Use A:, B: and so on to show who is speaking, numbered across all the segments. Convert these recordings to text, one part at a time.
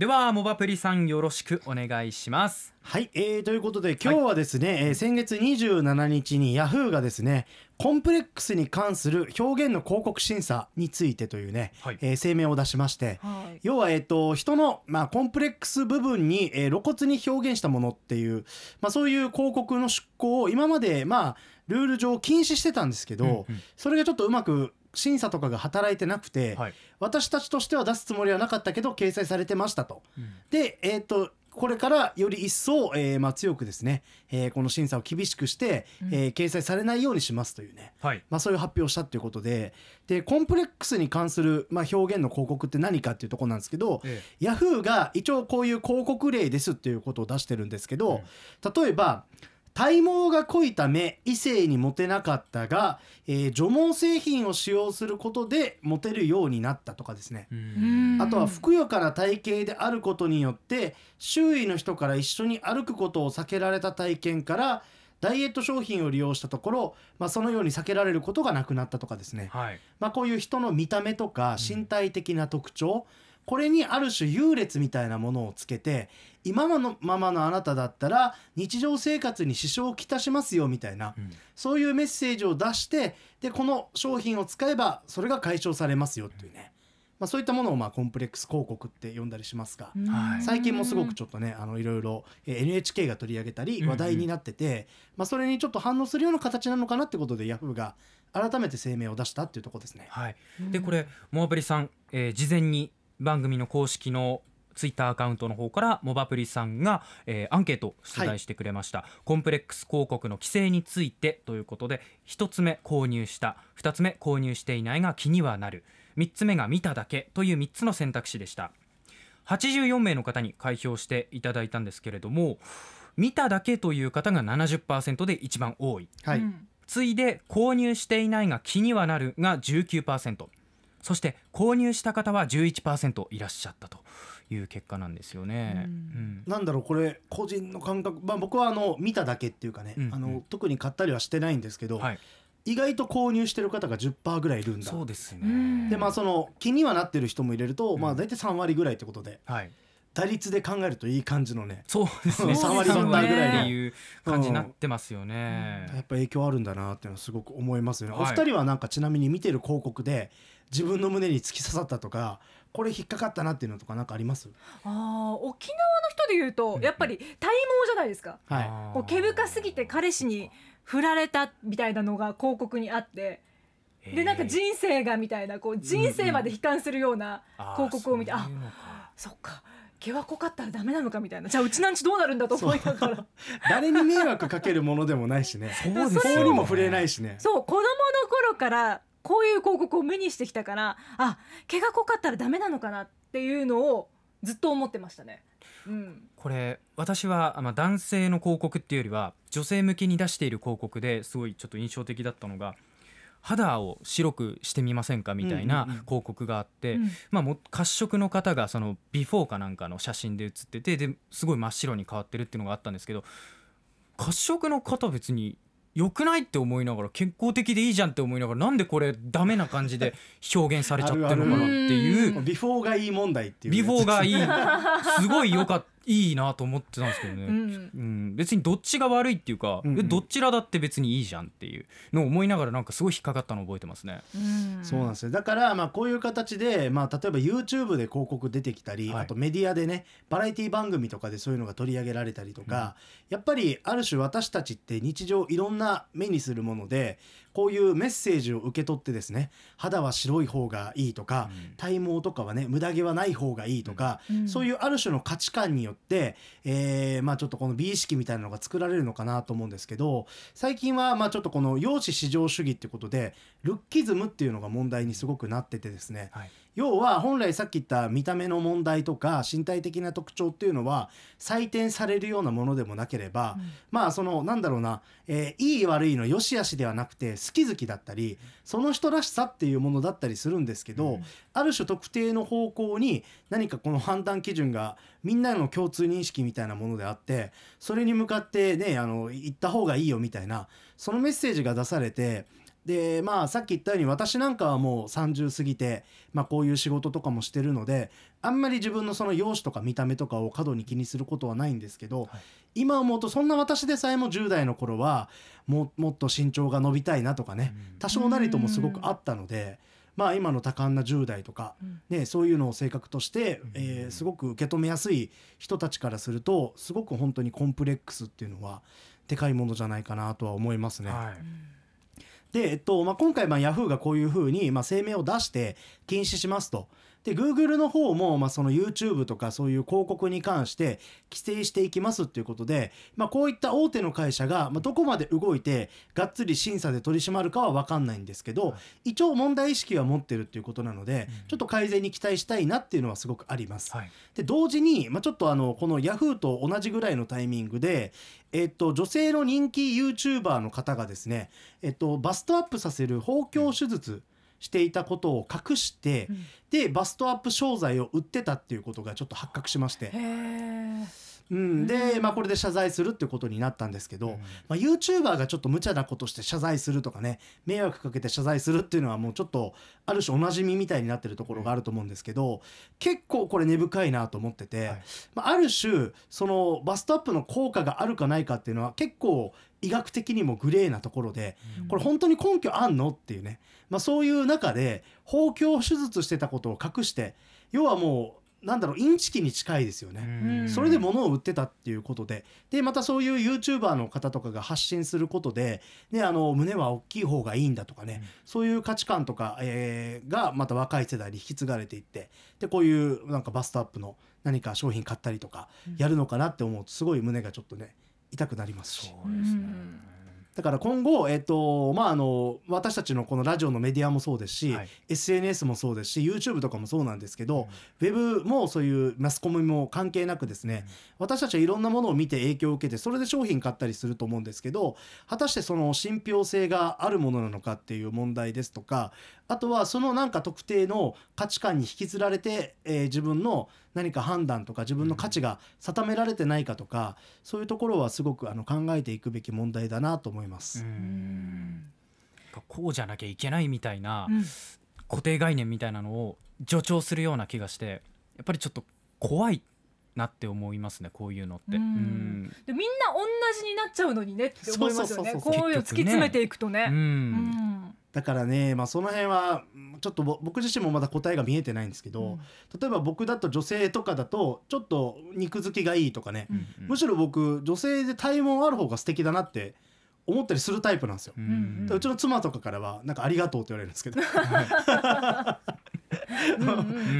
A: ではモバプリさんよろしくお願いします。
B: はい、えー、ということで今日はですね、えー先月27日にヤフーがですねコンプレックスに関する表現の広告審査についてというね、
A: はい。
B: えー声明を出しまして、
C: はい。
B: 要は、えっと人の、まあ、コンプレックス部分に、えー露骨に表現したものっていう、まあ、そういう広告の出稿を今まで、まあ、ルール上禁止してたんですけど、
A: うんうん。
B: それがちょっとうまく審査とかが働いてなくて、
A: はい。
B: 私たちとしては出すつもりはなかったけど掲載されてましたと。
A: うん。
B: で、えー、とこれからより一層、えーまあ、強くですね、えーこの審査を厳しくして、えー掲載されないようにしますというね、
A: はい。
B: まあ、そういう発表をしたということで。でコンプレックスに関する、まあ、表現の広告って何かっていうところなんですけど、
A: え
B: ヤフーが一応こういう広告例ですっていうことを出してるんですけど、例えば体毛が濃いため異性にモテなかったが、えー除毛製品を使用することでモテるようになったとかですね、
A: う
C: うん。ん
B: あとはふくよかな体型であることによって周囲の人から一緒に歩くことを避けられた体験からダイエット商品を利用したところ、まあ、そのように避けられることがなくなったとかですね、
A: はい。
B: まあ、こういう人の見た目とか身体的な特徴、これにある種優劣みたいなものをつけて今のままのあなただったら日常生活に支障をきたしますよみたいな、
A: うん。
B: そういうメッセージを出してでこの商品を使えばそれが解消されますよっていうね、まあ、そういったものをまあコンプレックス広告って呼んだりしますが、
A: はい。
B: 最近もすごくちょっとねあのいろいろえー NHK が取り上げたり話題になってて、まあ、それにちょっと反応するような形なのかなってことでヤフーが改めて声明を出したっていうところですね。
A: はい。でこれモバプリさん、えー事前に番組の公式のツイッターアカウントの方からモバプリさんが、えーアンケートを出題してくれました、コンプレックス広告の規制についてということで1つ目購入した2つ目購入していないが気にはなる3つ目が見ただけという3つの選択肢でした。84名の方に開票していただいたんですけれども見ただけという方が70%で一番多い。
B: はい、
C: うん。
A: 次いで購入していないが気にはなるが19%そして購入した方は11%いらっしゃったという結果なんですよね。
C: うん。
A: うん。
B: なんだろうこれ個人の感覚、まあ、僕はあの見ただけっていうかね、
A: うん。うん。
B: あの特に買ったりはしてないんですけど、
A: はい、
B: 意外と購入してる方が10%ぐらいいるんだ。
A: そうですね。
C: うん。
B: でまあその気にはなってる人も入れると、
A: うん。
B: まあ大体3割ぐらいってことで
A: はい、
B: 打率で考えるといい感じのね
A: そうですね。
B: 三
C: 割バッターぐらいの。
A: っていう感じになってますよね。
B: やっぱ影響あるんだなっていうのはすごく思いますよね、
A: はい。
B: お二人はなんかちなみに見てる広告で自分の胸に突き刺さったとかこれ引っかかったなっていうのとかなんかあります？
C: あー沖縄の人で言うと
A: うん。
C: やっぱり体毛じゃないですか。
B: はい。
C: こう毛深すぎて彼氏に振られたみたいなのが広告にあってでなんか人生がみたいなこう人生まで悲観するような広告を見てあ
A: あーそういうのか。
C: そっか毛は濃かったらダメなのかみたいな。じゃあうちなんちどうなるんだと思いながら。
B: 誰に迷惑かけるものでもないしね。
A: そうですよね。
B: 法にも触れないしね。
C: そう子供の頃からこういう広告を目にしてきたからあ毛が濃かったらダメなのかなっていうのをずっと思ってましたね。うん、
A: これ私はまあ男性の広告っていうよりは女性向けに出している広告ですごいちょっと印象的だったのが肌を白くしてみませんかみたいな
B: うんうんうん。
A: 広告があって、
C: うん。
A: まあ、もう褐色の方がそのビフォーかなんかの写真で写っててですごい真っ白に変わってるっていうのがあったんですけど褐色の方別に良くないって思いながら健康的でいいじゃんって思いながらなんでこれダメな感じで表現されちゃってるのかなっていう。
C: うん。
B: ビフォーがいい問題っていうね
A: ビフォーがいい。すごいよかったいいなと思ってたんですけどね、
C: う
A: うん。
C: ん。
A: 別にどっちが悪いっていうか、
B: うんうん。
A: えどちらだって別にいいじゃんっていうのを思いながらなんかすごい引っかかったのを覚えてますね。
C: うん。
B: そうなんですよ。だからまあこういう形で、まあ、例えば YouTube で広告出てきたり、
A: はい。
B: あとメディアでねバラエティ番組とかでそういうのが取り上げられたりとか、やっぱりある種私たちって日常いろんな目にするものでこういうメッセージを受け取ってですね肌は白い方がいいとか、
A: うん。
B: 体毛とかはね無駄毛はない方がいいとか、
C: うん。
B: そういうある種の価値観によって、えーまあちょっとこの美意識みたいなのが作られるのかなと思うんですけど最近はまあちょっとこの容姿至上主義ってことでルッキズムっていうのが問題にすごくなっててですね
A: はい
B: 要は本来さっき言った見た目の問題とか身体的な特徴っていうのは採点されるようなものでもなければ、
C: うん。
B: まあそのなんだろうな、えーいい悪いの良し悪しではなくて好き好きだったりその人らしさっていうものだったりするんですけど、
A: うん。
B: ある種特定の方向に何かこの判断基準がみんなの共通認識みたいなものであってそれに向かってねあの言った方がいいよみたいなそのメッセージが出されてでまあさっき言ったように私なんかはもう30過ぎて、まあ、こういう仕事とかもしてるのであんまり自分のその容姿とか見た目とかを過度に気にすることはないんですけど、
A: はい。
B: 今思うとそんな私でさえも10代の頃はももっと身長が伸びたいなとかね
A: うん。
B: 多少なりともすごくあったので。まあ、今の多感な10代とか、
C: うん。
B: ね、そういうのを性格として、
A: うん。
B: えーすごく受け止めやすい人たちからするとすごく本当にコンプレックスっていうのはでかいものじゃないかなとは思いますね。
A: はい
B: で、えっとまあ、今回ヤフーがこういうふうにまあ声明を出して禁止しますと。で Google の方もまあその YouTube とかそういう広告に関して規制していきますっていうことで、まあ、こういった大手の会社がまあどこまで動いてがっつり審査で取り締まるかは分かんないんですけど、
A: はい。
B: 一応問題意識は持ってるっていうことなので、
A: うん。
B: ちょっと改善に期待したいなっていうのはすごくあります。
A: はい。
B: で同時に、まあ、ちょっとあのこのヤフーと同じぐらいのタイミングで、えっと、女性の人気 YouTuber の方がですね、えっと、バストアップさせる包協手術していたことを隠して、
C: うん。
B: でバストアップ商材を売ってたっていうことがちょっと発覚しましてうん、で、
C: うん。
B: まあ、これで謝罪するってことになったんですけど、
A: うん。
B: まあ、YouTuber がちょっと無茶なことして謝罪するとかね迷惑かけて謝罪するっていうのはもうちょっとある種おなじみみたいになってるところがあると思うんですけど結構これ根深いなと思ってて、
A: はい。
B: まあ、ある種そのバストアップの効果があるかないかっていうのは結構医学的にもグレーなところでこれ本当に根拠あんのっていうね、まあ、そういう中で包協手術してたことを隠して要はもうなんだろうインチキに近いですよね。
C: うん。
B: それで物を売ってたっていうことで。でまたそういう YouTuber の方とかが発信することで、ね、あの胸は大きい方がいいんだとかね、
A: うん。
B: そういう価値観とか、えーがまた若い世代に引き継がれていって。でこういうなんかバストアップの何か商品買ったりとかやるのかなって思うとすごい胸がちょっとね痛くなりますし。
A: そうですね
C: うん
B: だから今後、えっとまあ、あの私たちのこのラジオのメディアもそうですし、
A: はい。
B: SNS もそうですし YouTube とかもそうなんですけど、ウェブもそういうマスコミも関係なくですね、私たちはいろんなものを見て影響を受けてそれで商品買ったりすると思うんですけど果たしてその信憑性があるものなのかっていう問題ですとかあとはそのなんか特定の価値観に引きずられて、えー自分の何か判断とか自分の価値が定められてないかとかそういうところはすごくあの考えていくべき問題だなと思います。
C: うん。
A: こうじゃなきゃいけないみたいな
C: うん。
A: 固定概念みたいなのを助長するような気がしてやっぱりちょっと怖いなって思いますねこういうのって。
C: でみんな同じになっちゃうのにねって思いますよね。
B: そうそうそうそう
C: こういうの突き詰めていくとね。
A: うん
C: うん
B: だからね、まあ、その辺はうんちょっとぼ僕自身もまだ答えが見えてないんですけど、例えば僕だと女性とかだとちょっと肉付きがいいとかね、
C: うん
B: むしろ僕女性で体毛ある方が素敵だなって思ったりするタイプなんですよ。
A: う
C: うん
B: うちの妻とかからはなんかありがとうって言われるんですけど、
C: うんうん
A: うん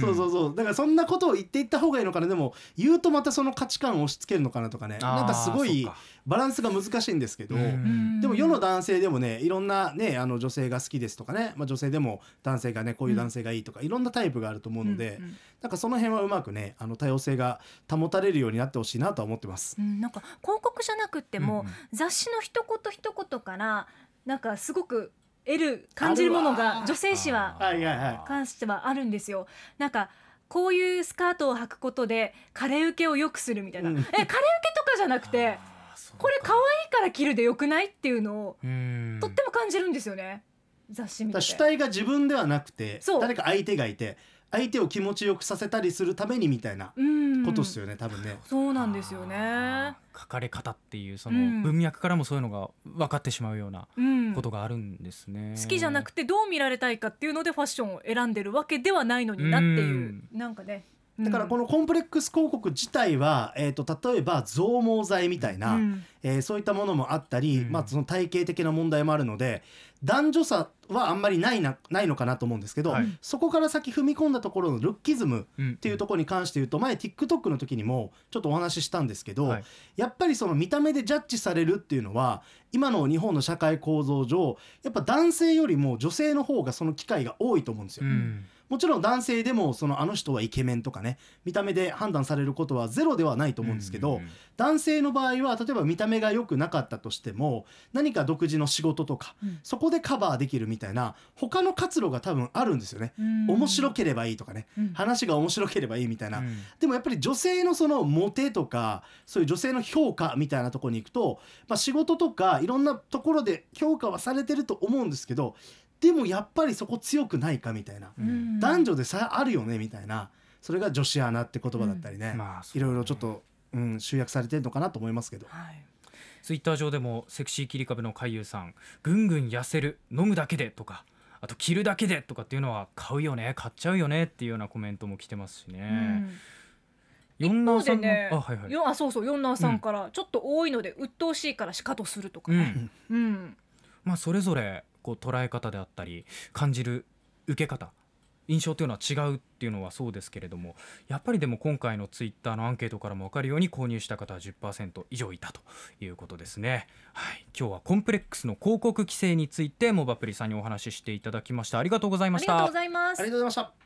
B: そうそうそう。だからそんなことを言っていった方がいいのかなでも言うとまたその価値観を押し付けるのかなとかね。なんかすごいバランスが難しいんですけど、でも世の男性でもねいろんなねあの女性が好きですとかね、まあ、女性でも男性がねこういう男性がいいとか、いろんなタイプがあると思うので、
C: うんうん
B: なんかその辺はうまくねあの多様性が保たれるようになってほしいなとは思ってます。
D: うん、なんか広告じゃなくっても、
A: うんうん。
D: 雑誌の一言一言からなんかすごく得る感じるものが女性誌は関してはあるんですよ。なんかこういうスカートを履くことで彼受けを良くするみたいな、
B: うん。
D: え彼受けとかじゃなくてこれ可愛いから着るでよくないっていうのを
A: うん。
D: とっても感じるんですよね。雑誌見て
B: 主体が自分ではなくて誰か相手がいて相手を気持ちよくさせたりするためにみたいな
D: うん
B: ことっすよね、多分ね。
D: そうなんですよ
A: あ
D: ね。
A: ー書かれ方っていうそ
D: うん
A: の文脈からもそういうのが分かってしまうような
D: うん
A: ことがあるんですね。
D: 好きじゃなくてどう見られたいかっていうのでファッションを選んでるわけではないのになっていううなんかね
B: だからこ
D: の
B: のコンプレックス広告自体は、えー、と例えば増毛剤みたいな、
D: うん。
B: えーそういったものもあったり、
A: うん。
B: まあ、その体系的な問題もあるので男女差はあんまりないなないのかなと思うんですけど、
A: はい。
B: そこから先踏み込んだところのルッキズム
A: うん。
B: っていうところに関して言うと前 TikTok の時にもちょっとお話ししたんですけど、
A: はい。
B: やっぱりその見た目でジャッジされるっていうのは今の日本の社会構造上やっぱ男性よりも女性の方がその機会が多いと思うんですよ。
A: うん
B: もちろん男性でもそのあの人はイケメンとかね見た目で判断されることはゼロではないと思うんですけど、
A: うんうんうん。
B: 男性の場合は例えば見た目が良くなかったとしても何か独自の仕事とか、
C: うん。
B: そこでカバーできるみたいな他の活路が多分あるんですよね。面白ければいいとかね、
C: うん。
B: 話が面白ければいいみたいな、
A: うん。
B: でもやっぱり女性のそのモテとかそういう女性の評価みたいなところに行くと、まあ、仕事とかいろんなところで評価はされてると思うんですけどでもやっぱりそこ強くないかみたいな、
A: うん。
B: 男女で差あるよねみたいな。それが女子アナって言葉だったりね、
A: まあそう
B: いろいろちょっと、うん、集約されてるのかなと思いますけど。
C: はい。
A: ツイッター上でもセクシー切り株の海優さんぐんぐん痩せる飲むだけでとかあと着るだけでとかっていうのは買うよね買っちゃうよねっていうようなコメントも来てますし
C: う
A: ね。
C: ん
A: ヨンナーさんあはいはい。
C: よあそうそうヨンナーさんからちょっと多いので鬱陶しいからシカトするとかね、
A: うん、
C: うん。
A: まあそれぞれこう捉え方であったり感じる受け方印象というのは違うっていうのはそうですけれどもやっぱりでも今回のツイッターのアンケートからも分かるように購入した方は10%以上いたということですね。はい、今日はコンプレックスの広告規制についてモバプリさんにお話ししていただきましたありがとうございました
C: ありがとうご。ざいます
B: ありがとうございました